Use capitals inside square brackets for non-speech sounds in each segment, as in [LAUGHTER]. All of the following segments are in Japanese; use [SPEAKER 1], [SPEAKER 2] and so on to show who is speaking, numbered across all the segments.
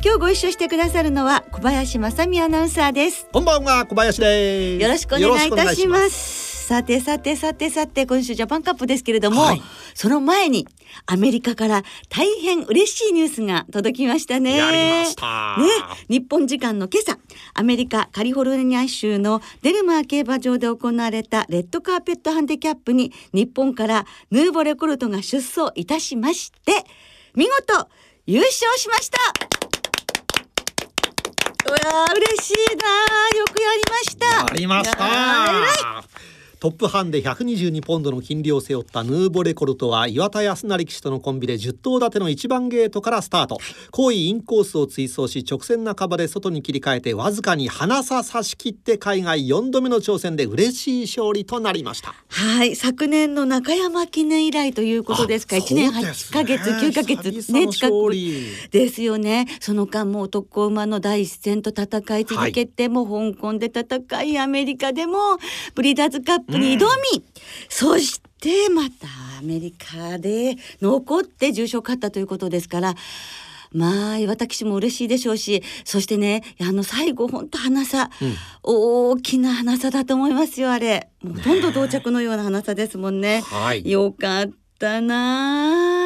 [SPEAKER 1] 今日ご一緒してくださるのは小林正美アナウンサーです。
[SPEAKER 2] こんばんは小林です。
[SPEAKER 1] よろしくお願いいたします。さてさてさてさて今週ジャパンカップですけれども、はい、その前にアメリカから大変嬉しいニュースが届きましたね。
[SPEAKER 2] ね、
[SPEAKER 1] 日本時間の今朝、アメリカカリフォルニア州のデルマー競馬場で行われたレッドカーペットハンディキャップに日本からヌーボレコルトが出走いたしまして、見事優勝しました。うわ嬉しいなよくやりました。
[SPEAKER 2] やりましたトップハンで122ポンドの金利を背負ったヌーボレコルトは岩田康成騎手とのコンビで10頭立ての1番ゲートからスタート。後位インコースを追走し直線半ばで外に切り替えてわずかに鼻差差し切って海外4度目の挑戦で嬉しい勝利となりました。
[SPEAKER 1] はい。昨年の中山記念以来ということですか。1年8ヶ月、9ヶ月ね近くですよね。その間も男馬の第一戦と戦い続けて、はい、も香港で戦いアメリカでもブリーダーズカッププに挑み、うん、そしてまたアメリカで残って重賞勝ったということですからまあ私も嬉しいでしょうしそしてねあの最後本当花差、うん、大きな花差だと思いますよあれ。もうほとんど到着のような花差ですもんね。はい、よかったな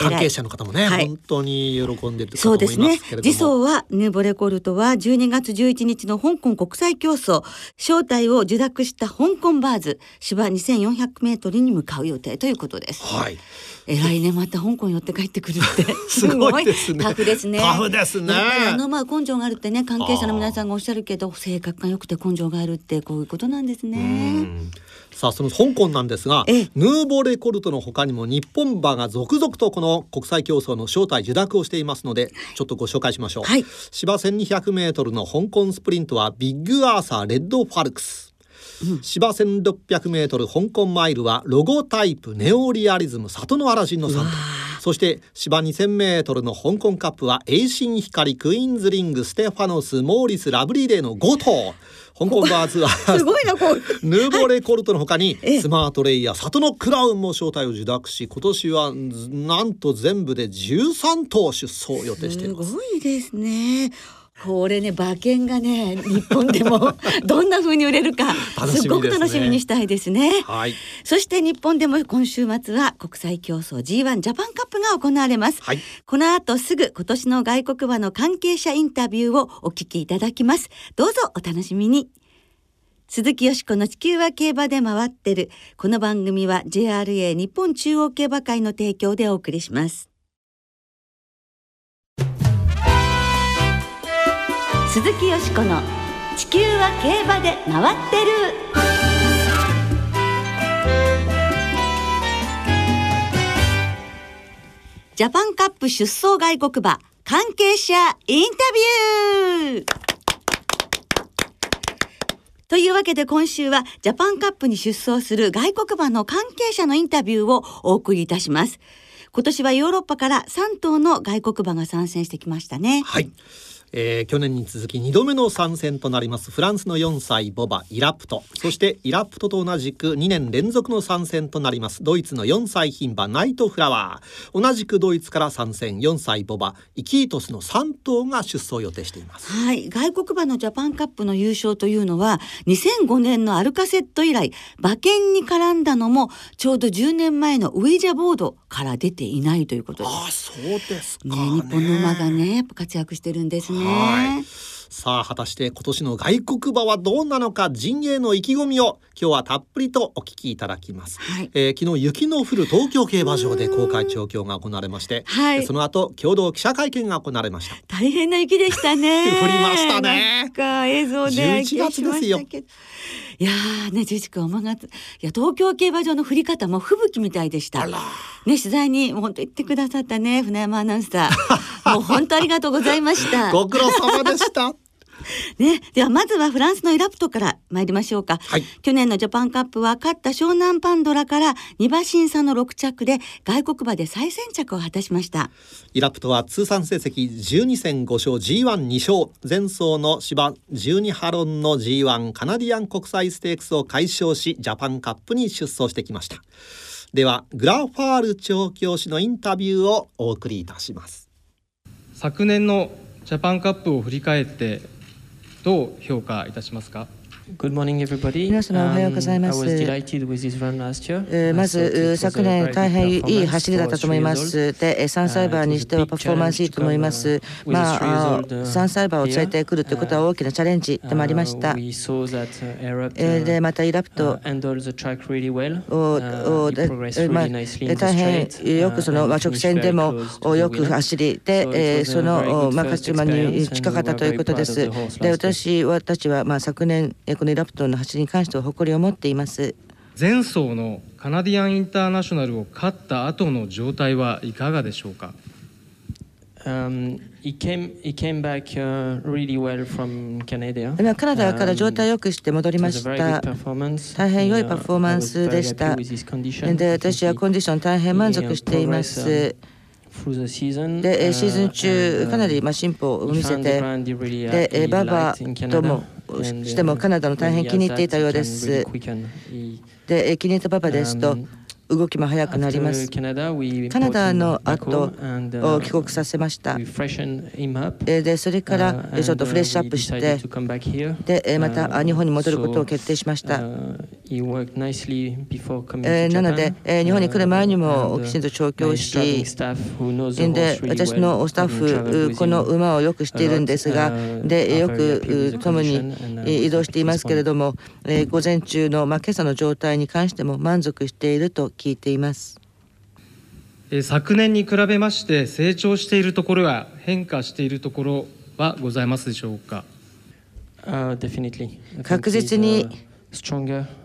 [SPEAKER 2] まあ、関係者の方もね、はい、本当に喜んでる
[SPEAKER 1] そうですね。次走はヌーボレコルトは12月11日の香港国際競争招待を受諾した香港バーズ芝2400メートルに向かう予定ということです。
[SPEAKER 2] はい。
[SPEAKER 1] え来年また香港寄って帰ってくるって。[LAUGHS]
[SPEAKER 2] すごいですね。
[SPEAKER 1] タフですね。
[SPEAKER 2] タフですね。
[SPEAKER 1] あのまあ根性があるってね関係者の皆さんがおっしゃるけど性格が良くて根性があるってこういうことなんですね
[SPEAKER 2] さあその香港なんですがヌーボレコルトの他にも日本馬が続々とこの国際競走の招待受諾をしていますのでちょっとご紹介しましょう、はい、芝 1200m の香港スプリントはビッグアーサーレッドファルクス。芝 1600m 香港マイルはロゴタイプネオリアリズムサトノアラジンの3頭そして芝 2000m の香港カップはエイシンヒカリクイーンズリングステファノスモーリスラブリーデーの5頭香港バーツは [LAUGHS]
[SPEAKER 1] すごいなこう。[LAUGHS]
[SPEAKER 2] ヌーボレコルトのほかに、はい、スマートレイヤー里のクラウンも招待を受諾し今年はなんと全部で13頭出走予定しています。
[SPEAKER 1] すごいですねこれね馬券がね日本でも [LAUGHS] どんな風に売れるかすごく楽しみにしたいですね。
[SPEAKER 2] はい、
[SPEAKER 1] そして日本でも今週末は国際競争 G1 ジャパンカップが行われます。はい、この後すぐ今年の外国馬の関係者インタビューをお聞きいただきます。どうぞお楽しみに。鈴木よしこの地球は競馬で回ってる。この番組は JRA 日本中央競馬会の提供でお送りします。鈴木よしこの地球は競馬で回ってるジャパンカップ出走外国馬関係者インタビューというわけで今週はジャパンカップに出走する外国馬の関係者のインタビューをお送りいたします。今年はヨーロッパから3頭の外国馬が参戦してきましたね。
[SPEAKER 2] はい。えー、去年に続き2度目の参戦となりますフランスの4歳ボバイラプト。そしてイラプトと同じく2年連続の参戦となりますドイツの4歳牝馬ナイトフラワー。同じくドイツから参戦4歳ボバイキートスの3頭が出走予定しています。
[SPEAKER 1] はい。外国馬のジャパンカップの優勝というのは2005年のアルカセット以来馬券に絡んだのもちょうど10年前のウィジャボードから出ていないということです。
[SPEAKER 2] あそうですね、
[SPEAKER 1] ね、日本の馬がねやっぱ活躍してるんですねはい。
[SPEAKER 2] さあ果たして今年の外国馬はどうなのか陣営の意気込みを今日はたっぷりとお聞きいただきます、はい、えー、昨日雪の降る東京競馬場で公開調教が行われまして、はい、その後共同記者会見が行われました。
[SPEAKER 1] 大変な雪でしたね。[LAUGHS]
[SPEAKER 2] 降りましたね。
[SPEAKER 1] 映像で
[SPEAKER 2] 11月ですよ。
[SPEAKER 1] いやね11くん月いや東京競馬場の降り方も吹雪みたいでした。ね取材に本当言ってくださったね船山アナウンサー [LAUGHS] [LAUGHS] もう本当ありがとうございました。
[SPEAKER 2] ご苦労様でした。[LAUGHS]
[SPEAKER 1] ね、ではまずはフランスのイラプトから参りましょうか、
[SPEAKER 2] はい、
[SPEAKER 1] 去年のジャパンカップは勝った湘南パンドラから2馬審査の6着で外国馬で最先着を果たしました。
[SPEAKER 2] イラプトは通算成績12戦5勝 G12 勝前走の芝12ハロンの G1 カナディアン国際ステークスを解消しジャパンカップに出走してきました。ではグラファール調教師のインタビューをお送りいたします
[SPEAKER 3] 昨年のジャパンカップを振り返ってどう評価いたしますか？
[SPEAKER 4] Good morning, everybody.
[SPEAKER 1] 皆様おはようございます。まず昨年大変いい走りだったと思います。で、3歳馬にしてはパフォーマンスいいと思います。まあ、3歳馬を連れてくるということは大きなチャレンジでもありました。で、またイラプトを、まあ、大変よくその、まあ、直線でもよく走りで、その、まあ、勝ち馬に近かったということです。で、私たちは、まあ、昨年このラプトンの走りに関しては誇りを持っています
[SPEAKER 3] 前走のカナディアンインターナショナルを勝った後の状態はいかがでしょうか
[SPEAKER 4] ？Um, he came, he came back, uh, really well from Canada.
[SPEAKER 1] カナダから状態を良くして戻りました。大変良いパフォーマンスでした。で、私はコンディション大変満足しています。で、シーズン中、かなりまあ進歩を見せて、で、ババともしてもカナダの大変気に入っていたようです。で気に入ったパパですと動きも速くなります。カナダの後を帰国させました。で、それからちょっとフレッシュアップして、で、また日本に戻ることを決定しました。なので、日本に来る前にもきちんと調教し、で、私のスタッフ、この馬をよく知っているんですが、で、よく共に移動していますけれども、午前中の、まあ、今朝の状態に関しても満足していると聞いています。
[SPEAKER 3] 昨年に比べまして成長しているところや変化しているところはございますでしょうか、
[SPEAKER 1] 確実に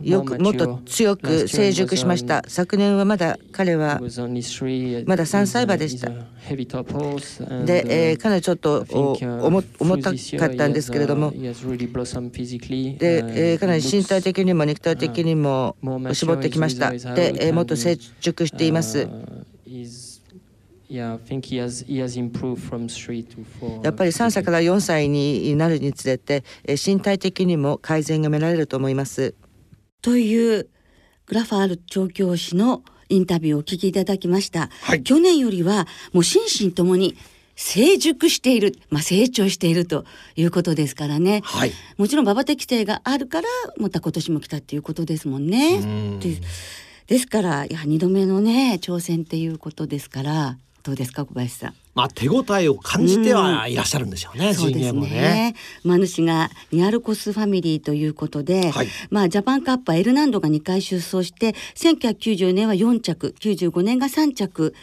[SPEAKER 1] よくもっと強く成熟しました。昨年はまだ彼はまだ3歳馬でした。で、えー、かなりちょっと重たかったんですけれども、で、えー、かなり身体的にも肉体的にも絞ってきました。で、えー、もっと成熟しています。やっぱり3歳から4歳になるにつれて身体的にも改善が見られると思います。というグラファール調教師のインタビューをお聞きいただきました。はい、去年よりはもう心身ともに成熟している、まあ、成長しているということですからね、はい、もちろん馬場適性があるからまた今年も来たっていうことですもんね。ですからや2度目のね挑戦っていうことですからどうですか小林さん？
[SPEAKER 2] まあ手応えを感じてはいらっしゃるんでしょうね。うん、
[SPEAKER 1] そうですね。ね馬主がニアルコスファミリーということで、はい、まあジャパンカップはエルナンドが2回出走して、1990年は4着、95年が3着、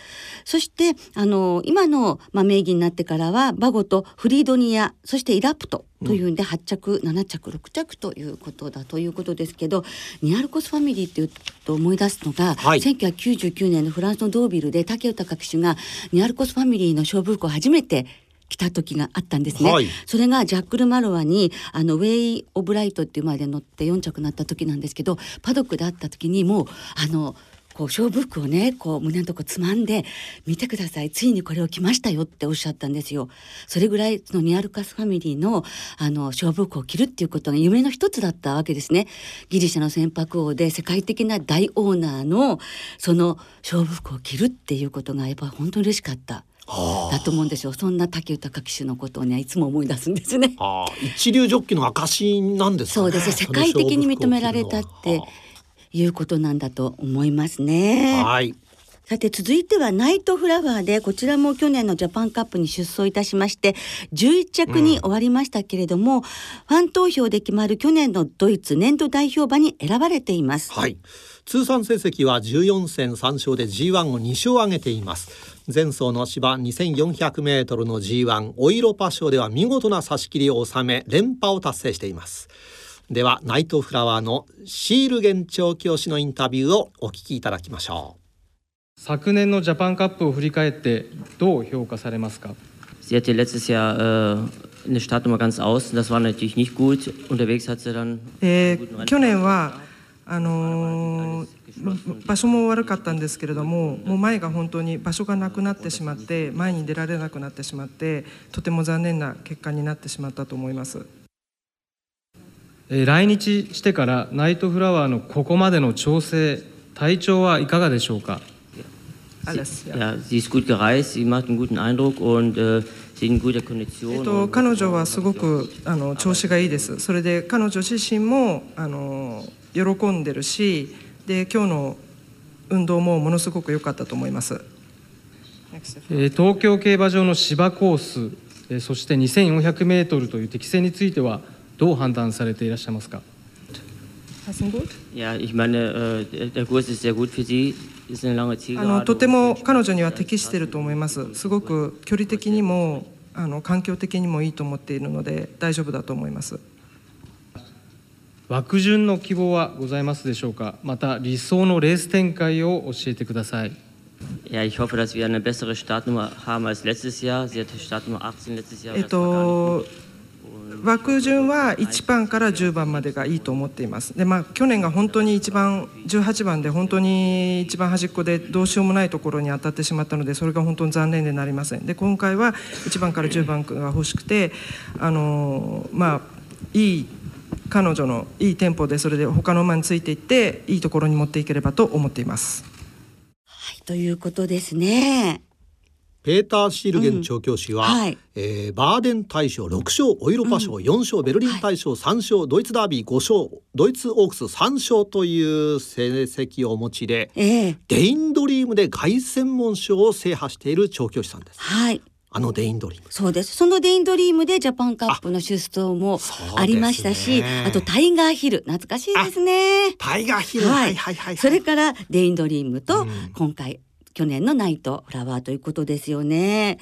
[SPEAKER 1] そしてあの今のまあ名義になってからはバゴとフリードニア、そしてイラプトというんで8着、7着6着ということだということですけどニアルコスファミリーっていうと思い出すのが、はい、1999年のフランスのドービルで竹豊騎手がニアルコスファミリーの勝負服を初めて来た時があったんですね、はい、それがジャックル・マロワにあのウェイ・オブライトっていうまで乗って4着になった時なんですけどパドックで会った時にもうあのこう勝負服をねこう胸のとこつまんで見てください。ついにこれを着ましたよっておっしゃったんですよ。それぐらいそのニアルカスファミリーのあの勝負服を着るっていうことが夢の一つだったわけですね。ギリシャの船舶王で世界的な大オーナーのその勝負服を着るっていうことがやっぱ本当に嬉しかった。だと思うんですよ。そんな竹豊騎手のことをねいつも思い出すんですね。
[SPEAKER 2] 一流ジョッキの証なんです、
[SPEAKER 1] ね、そうです。世界的に認められたっていうことなんだと思いますね。
[SPEAKER 2] はい。
[SPEAKER 1] さて続いてはナイトフラワーでこちらも去年のジャパンカップに出走いたしまして11着に終わりましたけれども、うん、ファン投票で決まる去年のドイツ年度代表馬に選ばれています。
[SPEAKER 2] はい。通算成績は14戦3勝で G1 を2勝挙げています。前走の芝2400メートルの G1 オイロパ賞では見事な差し切りを収め連覇を達成していますではナイトフラワーのシールゲン調教師のインタビューをお聞きいただきましょ
[SPEAKER 3] う昨年のジャパンカップを振り返ってどう評価されますか
[SPEAKER 5] ？Sie hatte letztes Jahr äh,
[SPEAKER 4] eine Startnummer ganz außen, das war natürlich nicht gut. Unterwegs hat sie dann.
[SPEAKER 5] えー、去年はあのー、場所も悪かったんですけれどももう前が本当に場所がなくなってしまって前に出られなくなってしまってとても残念な結果になってしまったと思います。
[SPEAKER 3] えー、来日してからナイトフラワーのここまでの調整体調はいかがでしょうか
[SPEAKER 4] ？Alles, ja. ja, sie ist gut gereist, sie macht einen guten Eindruck und äh, sie ist in guter Kondition. えっと、
[SPEAKER 5] 彼女はすごくあの調子がいいです。それで彼女自身もあの喜んでるし、で今日の運動もものすごく良かったと思います。
[SPEAKER 3] えー、東京競馬場の芝コース、えー、そして2400メートルという適性についてはどう判断されていらっしゃいますか。
[SPEAKER 4] Ja, ich meine, der Kurs ist sehr gut für Sie.
[SPEAKER 5] あのとても彼女には適していると思います。すごく距離的にもあの環境的にもいいと思っているので大丈夫だと思います。
[SPEAKER 3] 枠順の希望はございますでしょうか。また理想のレース展開を教えてください。
[SPEAKER 4] Ja, ich hoffe, dass wir eine bessere Startnummer haben als letztes Jahr. Sie hatte Startnummer 18 letztes Jahr.
[SPEAKER 5] えっと枠順は1番から10番までがいいと思っています。でまあ、去年が本当に一番18番で本当に一番端っこでどうしようもないところに当たってしまったのでそれが本当に残念でなりません。で今回は1番から10番が欲しくてあのまあいい彼女のいいテンポでそれで他の馬についていっていいところに持っていければと思っています。
[SPEAKER 1] はい、ということですね。
[SPEAKER 2] ペーター・シルゲン調教師は、うん。はい、えー、バーデン大賞6勝オイロパ賞4勝、うん、ベルリン大賞3勝、はい、ドイツダービー5勝ドイツオークス3勝という成績をお持ちで、えー、デインドリームで凱旋門賞を制覇している調教師さんです。
[SPEAKER 1] はい。
[SPEAKER 2] あのデインドリーム。
[SPEAKER 1] そうです。そのデインドリームでジャパンカップの出走もありましたし、あ,、とタイガーヒル懐かしいですね。
[SPEAKER 2] タイガーヒル、はい、はいはいはい
[SPEAKER 1] それからデインドリームと、今回去年のナイトフラワーということですよね。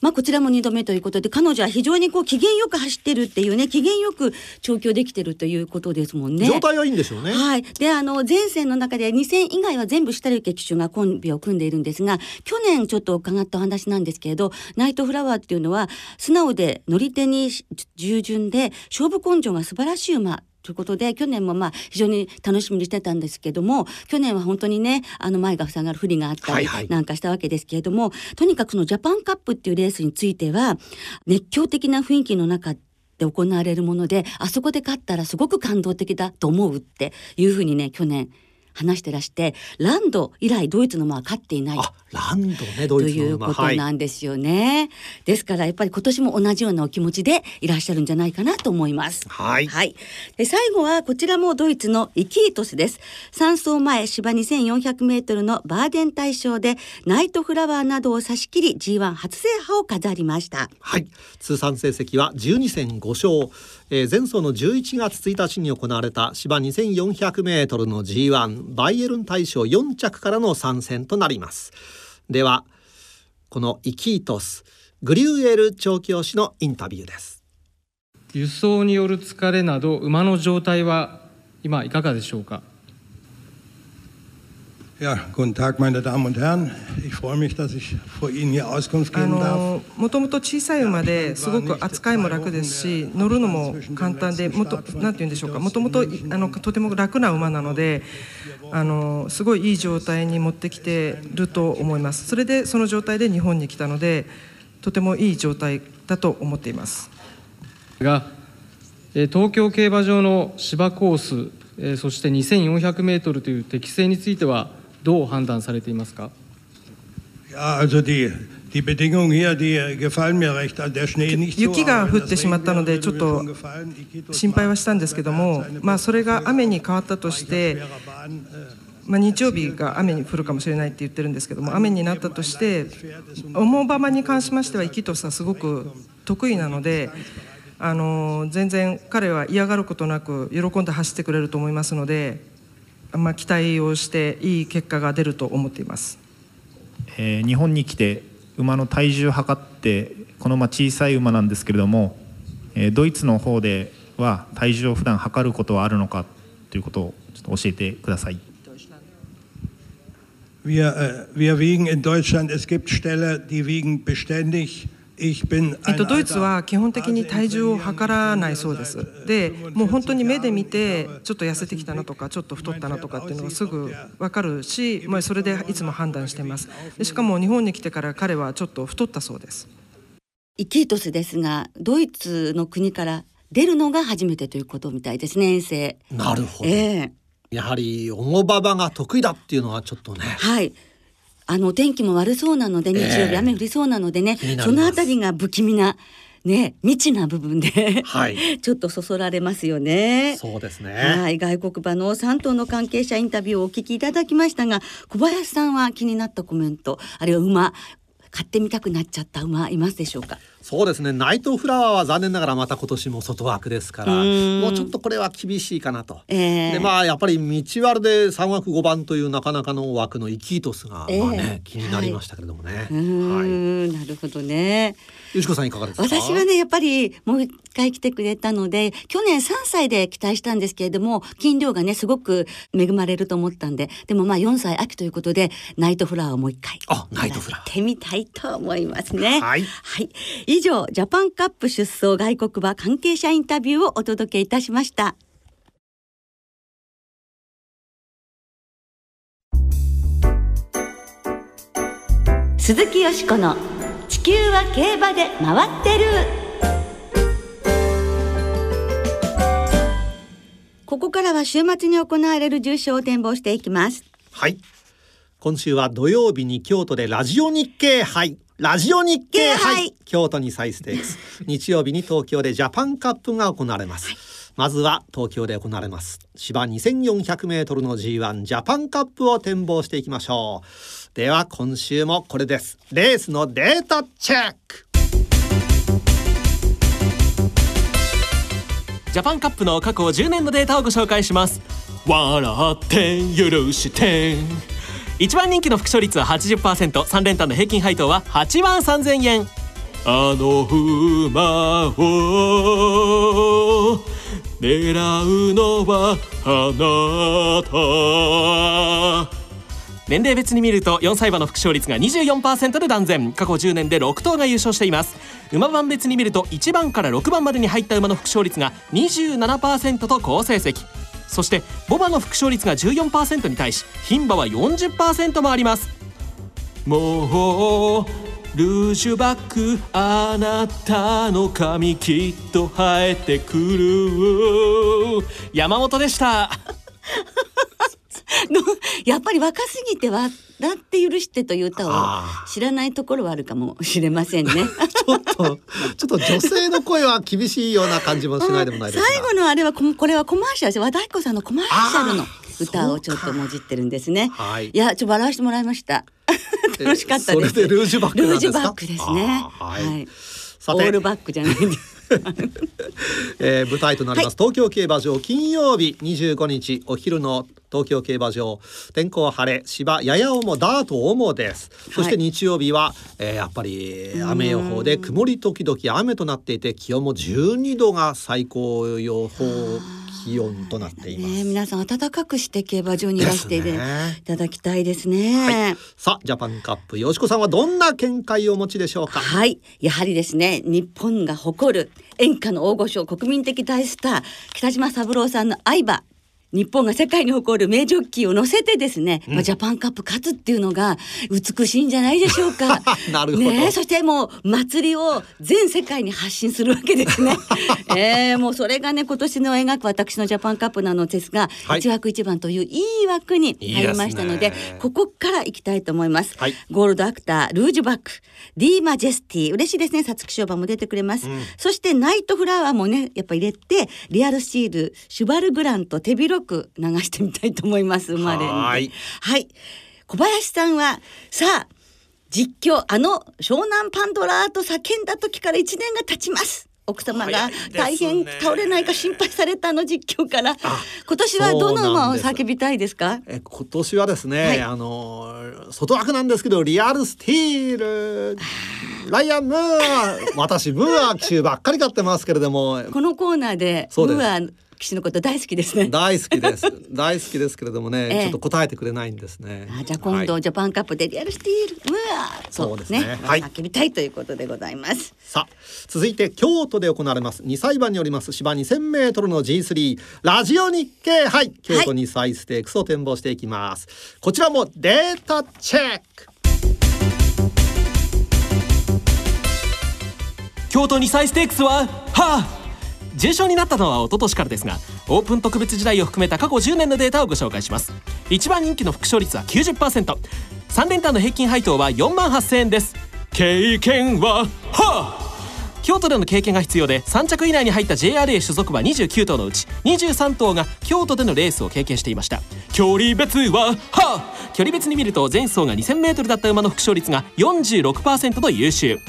[SPEAKER 1] まあこちらも2度目ということで彼女は非常にこう機嫌よく走ってるっていうね機嫌よく調教できてるということですもんね。
[SPEAKER 2] 状態はいいんでしょうね。
[SPEAKER 1] はい。であの前線の中で2戦以外は全部下行騎手がコンビを組んでいるんですが去年ちょっと伺ったお話なんですけれどナイトフラワーっていうのは素直で乗り手に従順で勝負根性が素晴らしい馬ということで去年もまあ非常に楽しみにしてたんですけども去年は本当にねあの前が塞がる不利があったりなんかしたわけですけれども、はいはい、とにかくそのジャパンカップっていうレースについては熱狂的な雰囲気の中で行われるものであそこで勝ったらすごく感動的だと思うっていうふうにね去年話してらしてランド以来ドイツの馬は勝っていない。
[SPEAKER 2] ランドねドイツと
[SPEAKER 1] いうことなんですよね、はい、ですからやっぱり今年も同じようなお気持ちでいらっしゃるんじゃないかなと思います。
[SPEAKER 2] はい、
[SPEAKER 1] はい、で最後はこちらもドイツのイキートスです。3走前芝2400メートルのバーデン大賞でナイトフラワーなどを差し切り G1 初制覇を飾りました。
[SPEAKER 2] はい。通算成績は12戦5勝。えー、前走の11月1日に行われた芝2400メートルの G1 バイエルン大賞4着からの参戦となります。ではこのイキートスグリューエル調教師のインタビューです。
[SPEAKER 3] 輸送による疲れなど馬の状態は今いかがでしょうか？
[SPEAKER 6] Ja, guten Tag, meine Damen und Herren. Ich freue mich, dass ich vor Ihnen hier Auskunft geben darf.
[SPEAKER 5] もともと小さい馬ですごく扱いも楽ですし乗るのも簡単でもとなんて言うんでしょうかもともとあのとても楽な馬なのであのすごいいい状態に持ってきてると思いますそれでその状態で日本に来たのでとてもいい状態だと思っています
[SPEAKER 3] が東京競馬場の芝コースそして 2400m という適性についてはどう判断されていますか
[SPEAKER 6] ？Ja, also die, die Bedingungen hier, die gefallen mir recht. Der Schnee nicht so,
[SPEAKER 5] 雪が降ってしまったのでちょっと心配はしたんですけども、まあ、それが雨に変わったとして、まあ、日曜日が雨に降るかもしれないって言ってるんですけども雨になったとして重馬場に関しましては息とさすごく得意なのであの全然彼は嫌がることなく喜んで走ってくれると思いますので。まあ、期待をしていい結果が出ると思っています、
[SPEAKER 7] えー、日本に来て馬の体重を測ってこの馬小さい馬なんですけれども、えー、ドイツの方では体重を普段測ることはあるのかということをちょっと教えてください。
[SPEAKER 6] Wir, äh, wir wiegen in Deutschland, es gibt Ställe, die wiegen beständig
[SPEAKER 5] えっと、ドイツは基本的に体重を測らないそうです。でもう本当に目で見てちょっと痩せてきたなとかちょっと太ったなとかっていうのがすぐ分かるし、まあ、それでいつも判断してます。でしかも日本に来てから彼はちょっと太ったそうです。
[SPEAKER 1] イキートスですがドイツの国から出るのが初めてということみたいですね遠征。
[SPEAKER 2] なるほど、えー、やはり重馬場が得意だっていうのはちょっとね。
[SPEAKER 1] はいあの天気も悪そうなので日曜日雨降りそうなのでね、えー、そのあたりが不気味なね未知な部分ではい、[LAUGHS] ちょっとそそられますよね。
[SPEAKER 2] そうですね。
[SPEAKER 1] はい、外国馬の3頭の関係者インタビューをお聞きいただきましたが、小林さんは気になったコメント、あるいは馬買ってみたくなっちゃった馬いますでしょうか？
[SPEAKER 2] そうですね。ナイトフラワーは残念ながらまた今年も外枠ですからもうちょっとこれは厳しいかなと、えー、でまあやっぱり道割で3枠5番というなかなかの枠のイキートスが、まあね、気になりましたけれどもね、はい、
[SPEAKER 1] はい、なるほどね。
[SPEAKER 2] よしこさんいかがですか？
[SPEAKER 1] 私はねやっぱりもう一回来てくれたので去年3歳で期待したんですけれども筋量がねすごく恵まれると思ったんででもまあ4歳秋ということでナイトフラワーをもう一回
[SPEAKER 2] あナイトフラワー。
[SPEAKER 1] ってみたいと思いますね。
[SPEAKER 2] はい、
[SPEAKER 1] はい以上ジャパンカップ出走外国馬関係者インタビューをお届けいたしました。鈴木よしこの地球は競馬で回ってる。ここからは週末に行われる重賞を展望していきます。
[SPEAKER 2] はい。今週は土曜日に京都でラジオ日経杯。ラジオ日経。杯京都に再ステークス。[LAUGHS] 日曜日に東京でジャパンカップが行われます、はい、まずは東京で行われます。芝2400メートルの G1 ジャパンカップを展望していきましょう。では今週もこれです。レースのデータチェック。
[SPEAKER 8] ジャパンカップの過去10年のデータをご紹介します。笑って許して一番人気の副賞率は 80%3 連単の平均配当は8万3000円。あの馬を狙うのはあなた。年齢別に見ると4歳馬の副賞率が24%で断然。過去10年で6頭が優勝しています。馬番別に見ると1番から6番までに入った馬の副賞率が27%と好成績。そしてボバの副勝率が14%に対し牝馬は40%もあります。もうルージュバックあなたの髪きっと生えてくる。山本でした。
[SPEAKER 1] やっぱり若すぎて笑って許してという歌を知らないところはあるかもしれませんね。[LAUGHS]
[SPEAKER 2] ちょっとちょっと女性の声は厳しいような感じもしないでもないです
[SPEAKER 1] 最後のあれはこれはコマーシャル和田彦さんのコマーシャルの歌をちょっともじってるんですね。はい、いやちょっと笑わせてもらいました。楽しかったです。
[SPEAKER 2] それでルージュバック
[SPEAKER 1] ですね。はい。はい、オールバックじゃないんです。[LAUGHS]
[SPEAKER 2] えー、舞台となります、東京競馬場金曜日25日お昼の東京競馬場天候晴れ芝やや重ダート重です、そして日曜日は、えー、やっぱり雨予報で曇り時々雨となっていて気温も12度が最高予報気温となっています、ね、
[SPEAKER 1] 皆さん暖かくして競馬場にいらしていただきたいですね、はい、
[SPEAKER 2] さあジャパンカップよしこさんはどんな見解をお持ちでしょうか？
[SPEAKER 1] はい。やはりですね日本が誇る演歌の大御所国民的大スター北島三郎さんの愛馬日本が世界に誇る名ジョッキーを乗せてですね、うん、まあ、ジャパンカップ勝つっていうのが美しいんじゃないでしょうか。[LAUGHS]
[SPEAKER 2] なるほど。
[SPEAKER 1] ね、そしてもう祭りを全世界に発信するわけですね。[LAUGHS] えー、もうそれがね今年の描く私のジャパンカップなのですが、はい、1枠1番といういい枠に入りましたのでここから行きたいと思います。はい、ゴールドアクタールージュバック、ディーマジェスティ嬉しいですね。皐月賞馬も出てくれます。うん、そしてナイトフラワーもねやっぱ入れてリアルシールシュバルグランと手広く流してみたいと思います生まれはい。はい。小林さんはさあ実況あの湘南パンドラーと叫んだ時から1年が経ちます。奥様が大変倒れないか心配されたの実況から、今年はどの馬を叫びたいですか？
[SPEAKER 2] え今年はですね、はい、あの外枠なんですけどリアルスティール。ライアン・ムーア。[LAUGHS] 私ムーア騎手ばっかり買ってますけれども。
[SPEAKER 1] このコーナーでムーア士のこと大好きですね。
[SPEAKER 2] 大好きです。[LAUGHS] 大好きですけれどもね、ええ、ちょっと答えてくれないんですね。
[SPEAKER 1] あじゃあ今度、はい、ジャパンカップでリアルシティール、うわ
[SPEAKER 2] そうですね。
[SPEAKER 1] はい、叫びたいということでございます。
[SPEAKER 2] さあ、続いて京都で行われます2歳馬によります芝2000メートルの G3 ラジオ日経杯京都2歳ステークスを展望していきます。はい、こちらもデータチェック。
[SPEAKER 8] 京都2歳ステークスははあ重賞になったのは一昨年からですがオープン特別時代を含めた過去10年のデータをご紹介します。一番人気の副賞率は 90%3 連単の平均配当は4万8000円です。経験はは京都での経験が必要で3着以内に入った JRA 所属馬29頭のうち23頭が京都でのレースを経験していました。距離別はは距離別に見ると前走が 2000m だった馬の副賞率が46%と優秀。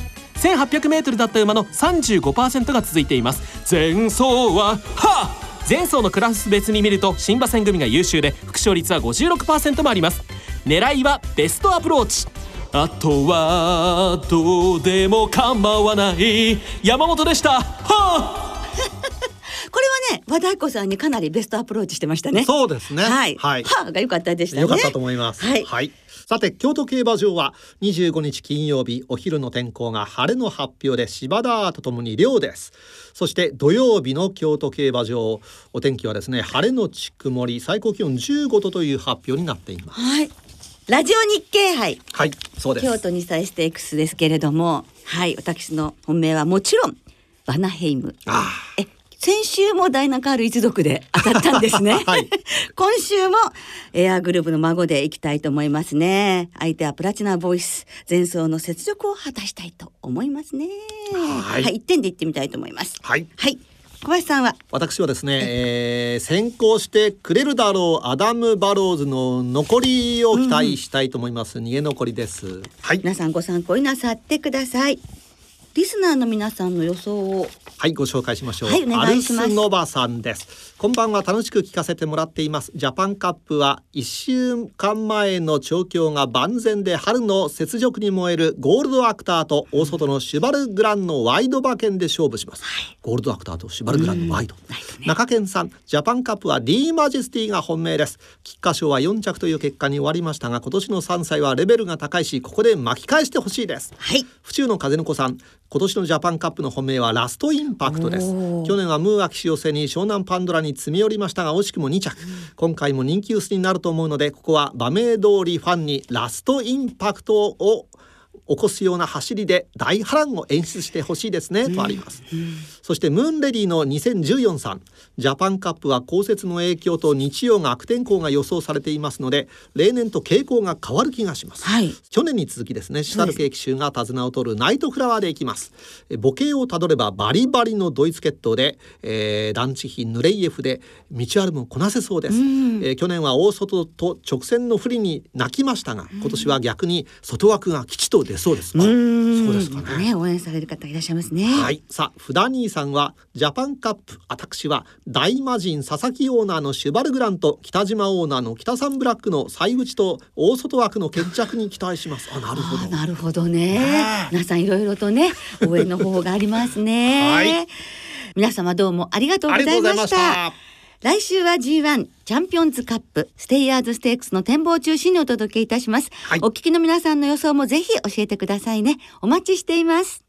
[SPEAKER 8] 1800m だった馬の35%が続いています。前走はは前走のクラス別に見ると新馬戦組が優秀で副勝率は56%もあります。狙いはベストアプローチ。あとはどうでも構わない。山本でした。はあ [LAUGHS]
[SPEAKER 1] これはね和太鼓さんにかなりベストアプローチしてましたね。
[SPEAKER 2] そうですね。
[SPEAKER 1] はい、はい、はあが良かったでしたね。
[SPEAKER 2] 良かったと思います。
[SPEAKER 1] はい、はい
[SPEAKER 2] さて京都競馬場は25日金曜日お昼の天候が晴れの発表で芝田とともに涼です。そして土曜日の京都競馬場お天気はですね晴れのち曇り最高気温15度という発表になっています。
[SPEAKER 1] はい。ラジオ日経杯。
[SPEAKER 2] はいそうです。
[SPEAKER 1] 京都2歳ステークスですけれどもはい私の本命はもちろんバナヘイム。
[SPEAKER 2] あ
[SPEAKER 1] え先週もダイナカール一族で当たったんですね。[LAUGHS]
[SPEAKER 2] はい、
[SPEAKER 1] 今週もエアグルーヴの孫でいきたいと思いますね。相手はプラチナボイス、前走の雪辱を果たしたいと思いますね。
[SPEAKER 2] はい、
[SPEAKER 1] はい、一点で言ってみたいと思います。
[SPEAKER 2] はい。
[SPEAKER 1] はい。小林さんは？
[SPEAKER 2] 私はですね、えー、先行してくれるだろうアダムバローズの残りを期待したいと思います、うん、逃げ残りです
[SPEAKER 1] はい皆さんご参考になさってくださいリスナーの皆さんの予想を
[SPEAKER 2] はいご紹介しましょう、
[SPEAKER 1] はい、
[SPEAKER 2] アルスノバさんです。こんばんは楽しく聞かせてもらっています。ジャパンカップは一週間前の調教が万全で春の雪辱に燃えるゴールドアクターと大外のシュバルグランのワイド馬券で勝負します、はい、ゴールドアクターとシュバルグランのワイド、ね、中堅さんジャパンカップは D マジェスティが本命です。菊花賞は4着という結果に終わりましたが今年の3歳はレベルが高いしここで巻き返してほしいです。
[SPEAKER 1] はい。
[SPEAKER 2] 府中の風の子さん今年のジャパンカップの本命はラストインパクトです。去年はムーア騎手寄せに湘南パンドラに詰め寄りましたが惜しくも2着、今回も人気薄になると思うのでここは馬名通りファンにラストインパクトを起こすような走りで大波乱を演出してほしいですね、とあります、そしてムーンレディの2014さん。ジャパンカップは降雪の影響と日曜が悪天候が予想されていますので例年と傾向が変わる気がします、
[SPEAKER 1] はい、
[SPEAKER 2] 去年に続きですねシュタルケーキ州が手綱を取るナイトフラワーでいきます。母系をたどればバリバリのドイツ決闘で、えー、ランチヒヌレイエフで道あるもこなせそうです、えー、去年は大外と直線の不利に泣きましたが今年は逆に外枠が吉と出そうですそうですかね、
[SPEAKER 1] ね、応援される方いらっしゃいますね。
[SPEAKER 2] はい。さあフダニーさんはジャパンカップ私は大魔神佐々木オーナーのシュバルグランと北島オーナーの北サンブラックの西口と大外枠の決着に期待します。あなるほど。
[SPEAKER 1] なるほどね。皆さんいろいろとね応援の方法がありますね。[LAUGHS]
[SPEAKER 2] はい。
[SPEAKER 1] 皆様どうもありがとうございました来週は G1 チャンピオンズカップステイヤーズステークスの展望中心にお届けいたします、はい、お聞きの皆さんの予想もぜひ教えてくださいね。お待ちしています。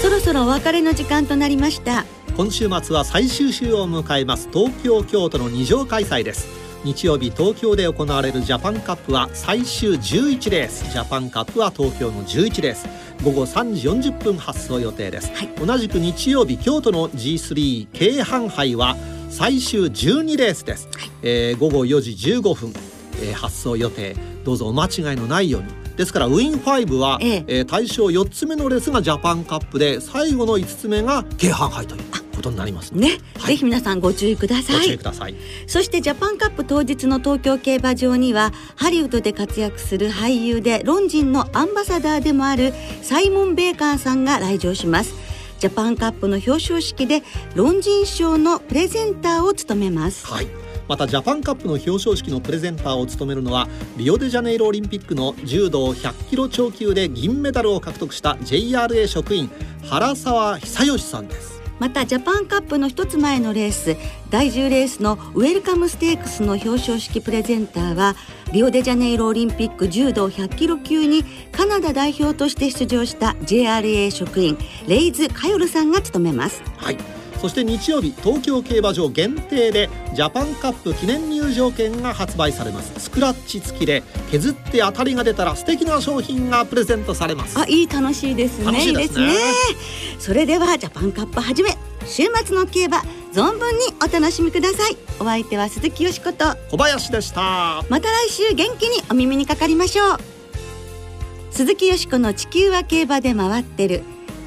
[SPEAKER 1] そろそろお別れの時間となりました。
[SPEAKER 2] 今週末は最終週を迎えます。東京京都の二乗開催です日曜日東京で行われるジャパンカップは最終11レース。ジャパンカップは東京の11レース。午後3時40分発送予定です、はい、同じく日曜日京都の G3 京阪杯は最終12レースです、はい、えー、午後4時15分、えー、発送予定。どうぞお間違いのないように。ですから WIN5は、ええ。えー、対象4つ目のレースがジャパンカップで最後の5つ目が京阪杯ということになります。
[SPEAKER 1] ね、はい、ぜひ皆さんご注意ください。
[SPEAKER 2] ご注意ください。
[SPEAKER 1] そしてジャパンカップ当日の東京競馬場にはハリウッドで活躍する俳優でロンジンのアンバサダーでもあるサイモン・ベーカーさんが来場します。ジャパンカップの表彰式でロンジン賞のプレゼンターを務めます。
[SPEAKER 2] はい。またジャパンカップの表彰式のプレゼンターを務めるのはリオデジャネイロオリンピックの柔道100キロ超級で銀メダルを獲得した JRA 職員原沢久義さんです
[SPEAKER 1] またジャパンカップの一つ前のレース第10レースのウェルカムステークスの表彰式プレゼンターはリオデジャネイロオリンピック柔道100キロ級にカナダ代表として出場した JRA 職員レイズ・カヨルさんが務めます。
[SPEAKER 2] はいそして日曜日東京競馬場限定でジャパンカップ記念入場券が発売されます。スクラッチ付きで削って当たりが出たら素敵な商品がプレゼントされます。
[SPEAKER 1] あいい楽しいですね。いいですね。それではジャパンカップはじめ週末の競馬存分にお楽しみください。お相手は鈴木よしこと
[SPEAKER 2] 小林でした。
[SPEAKER 1] また来週元気にお耳にかかりましょう。鈴木よしこの地球は競馬で回ってる